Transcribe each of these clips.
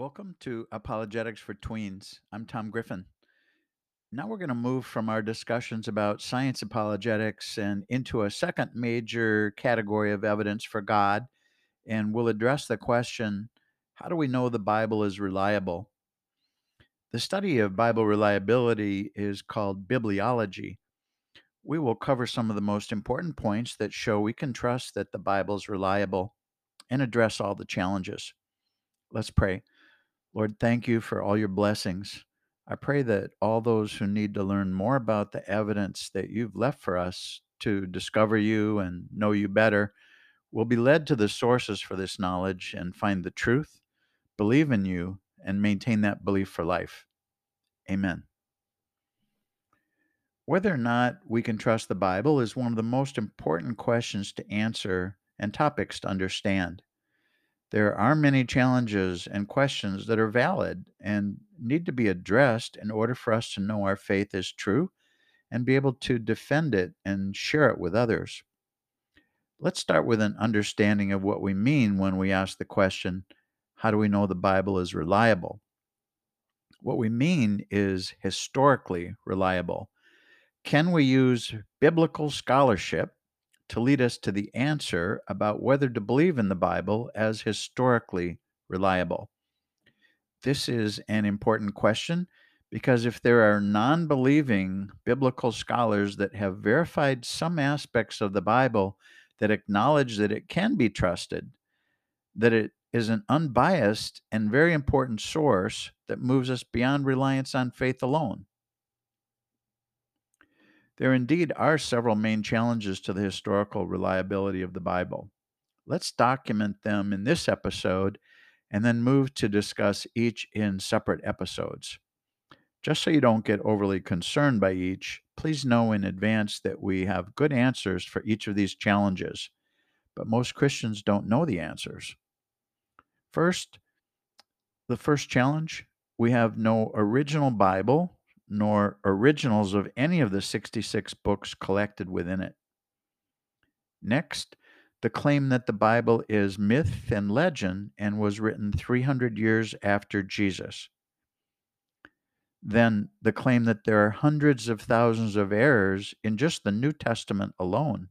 Welcome to Apologetics for Tweens. I'm Tom Griffin. Now we're going to move from our discussions about science apologetics and into a second major category of evidence for God, and we'll address the question how do we know the Bible is reliable? The study of Bible reliability is called bibliology. We will cover some of the most important points that show we can trust that the Bible is reliable and address all the challenges. Let's pray. Lord, thank you for all your blessings. I pray that all those who need to learn more about the evidence that you've left for us to discover you and know you better will be led to the sources for this knowledge and find the truth, believe in you, and maintain that belief for life. Amen. Whether or not we can trust the Bible is one of the most important questions to answer and topics to understand. There are many challenges and questions that are valid and need to be addressed in order for us to know our faith is true and be able to defend it and share it with others. Let's start with an understanding of what we mean when we ask the question, How do we know the Bible is reliable? What we mean is historically reliable. Can we use biblical scholarship to lead us to the answer about whether to believe in the Bible as historically reliable. This is an important question because if there are non believing biblical scholars that have verified some aspects of the Bible that acknowledge that it can be trusted, that it is an unbiased and very important source that moves us beyond reliance on faith alone, there indeed are several main challenges to the historical reliability of the Bible. Let's document them in this episode and then move to discuss each in separate episodes. Just so you don't get overly concerned by each, please know in advance that we have good answers for each of these challenges, but most Christians don't know the answers. First, the first challenge we have no original Bible nor originals of any of the 66 books collected within it. Next, the claim that the Bible is myth and legend and was written 300 years after Jesus. Then, the claim that there are hundreds of thousands of errors in just the New Testament alone.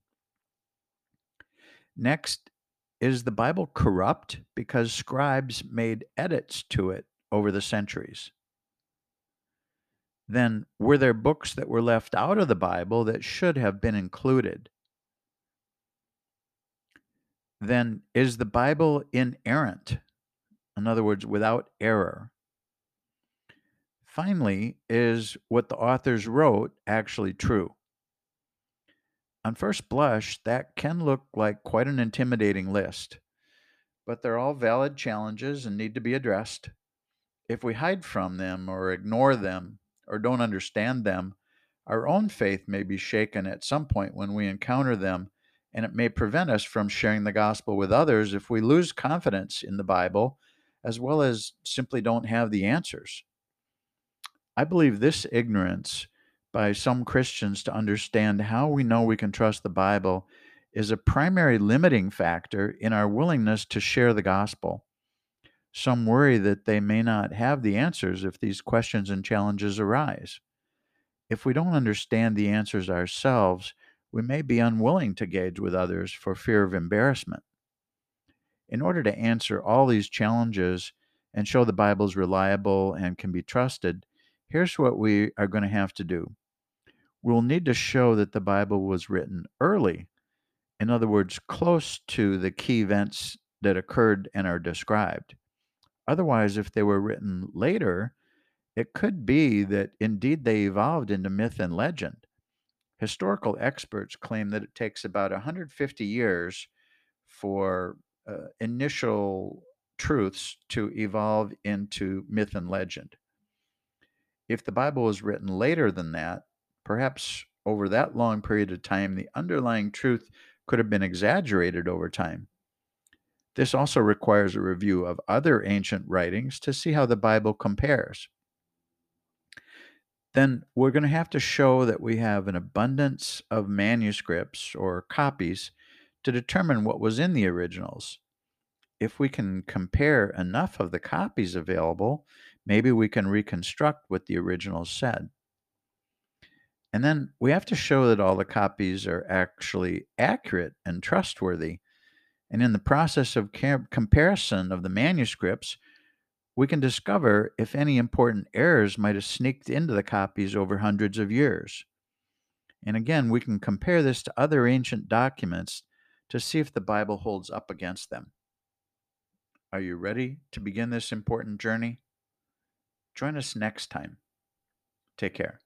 Next, is the Bible corrupt because scribes made edits to it over the centuries? Then were there books that were left out of the Bible that should have been included? Then is the Bible inerrant? In other words, without error. Finally, is what the authors wrote actually true? On first blush, that can look like quite an intimidating list, but they're all valid challenges and need to be addressed. If we hide from them or ignore them, or don't understand them, our own faith may be shaken at some point when we encounter them, and it may prevent us from sharing the gospel with others if we lose confidence in the Bible, as well as simply don't have the answers. I believe this ignorance by some Christians to understand how we know we can trust the Bible is a primary limiting factor in our willingness to share the gospel. Some worry that they may not have the answers if these questions and challenges arise. If we don't understand the answers ourselves, we may be unwilling to gauge with others for fear of embarrassment. In order to answer all these challenges and show the Bible is reliable and can be trusted, here's what we are going to have to do. We'll need to show that the Bible was written early, in other words, close to the key events that occurred and are described. Otherwise, if they were written later, it could be that indeed they evolved into myth and legend. Historical experts claim that it takes about 150 years for uh, initial truths to evolve into myth and legend. If the Bible was written later than that, perhaps over that long period of time, the underlying truth could have been exaggerated over time. This also requires a review of other ancient writings to see how the Bible compares. Then we're going to have to show that we have an abundance of manuscripts or copies to determine what was in the originals. if we can compare enough of the copies available, maybe we can reconstruct what the originals said. And then we have to show that all the copies are actually accurate and trustworthy. And in the process of comparison of the manuscripts, we can discover if any important errors might have sneaked into the copies over hundreds of years. And again, we can compare this to other ancient documents to see if the Bible holds up against them. Are you ready to begin this important journey? Join us next time. Take care.